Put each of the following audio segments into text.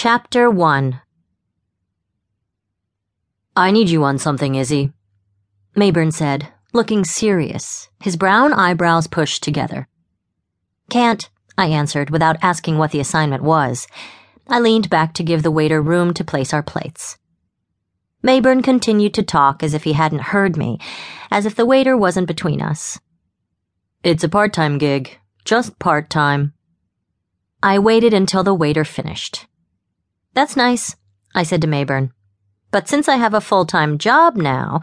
Chapter 1 I need you on something, Izzy, Mayburn said, looking serious, his brown eyebrows pushed together. Can't, I answered without asking what the assignment was. I leaned back to give the waiter room to place our plates. Mayburn continued to talk as if he hadn't heard me, as if the waiter wasn't between us. It's a part time gig, just part time. I waited until the waiter finished. That's nice, I said to Mayburn. But since I have a full time job now,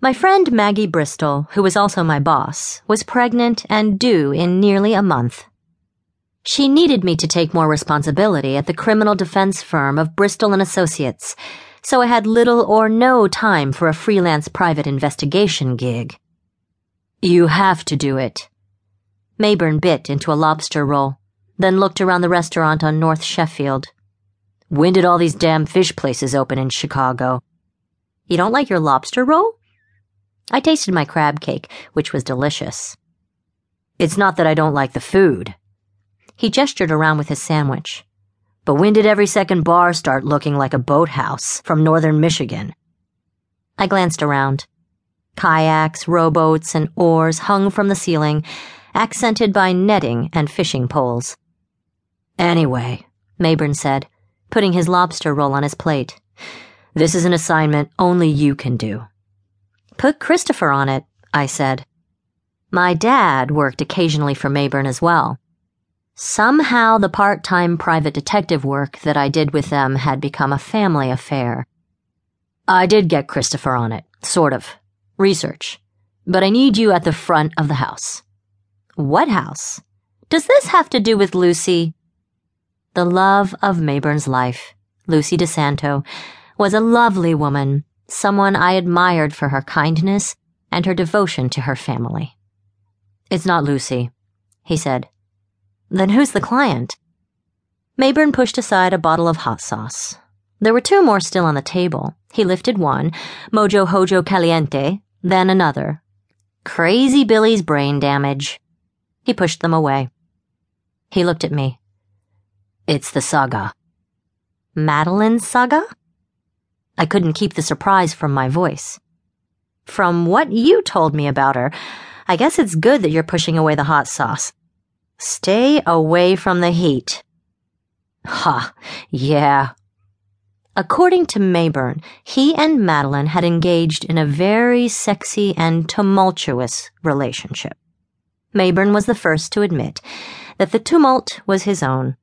my friend Maggie Bristol, who was also my boss, was pregnant and due in nearly a month. She needed me to take more responsibility at the criminal defense firm of Bristol and Associates, so I had little or no time for a freelance private investigation gig. You have to do it. Mayburn bit into a lobster roll, then looked around the restaurant on North Sheffield. When did all these damn fish places open in Chicago? You don't like your lobster roll? I tasted my crab cake, which was delicious. It's not that I don't like the food. He gestured around with his sandwich. But when did every second bar start looking like a boathouse from northern Michigan? I glanced around. Kayaks, rowboats, and oars hung from the ceiling, accented by netting and fishing poles. Anyway, Mayburn said, putting his lobster roll on his plate, this is an assignment only you can do. Put Christopher on it, I said. My dad worked occasionally for Mayburn as well. Somehow the part time private detective work that I did with them had become a family affair. I did get Christopher on it, sort of. Research. But I need you at the front of the house. What house? Does this have to do with Lucy? The love of Mayburn's life, Lucy DeSanto, was a lovely woman, someone I admired for her kindness and her devotion to her family. It's not Lucy, he said. Then who's the client? Mayburn pushed aside a bottle of hot sauce. There were two more still on the table. He lifted one, Mojo Hojo Caliente, then another. Crazy Billy's brain damage. He pushed them away. He looked at me. It's the saga. Madeline's Saga? I couldn't keep the surprise from my voice. From what you told me about her, I guess it's good that you're pushing away the hot sauce. Stay away from the heat. Ha, yeah. According to Mayburn, he and Madeline had engaged in a very sexy and tumultuous relationship. Mayburn was the first to admit that the tumult was his own.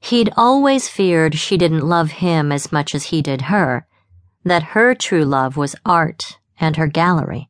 He'd always feared she didn't love him as much as he did her, that her true love was art and her gallery.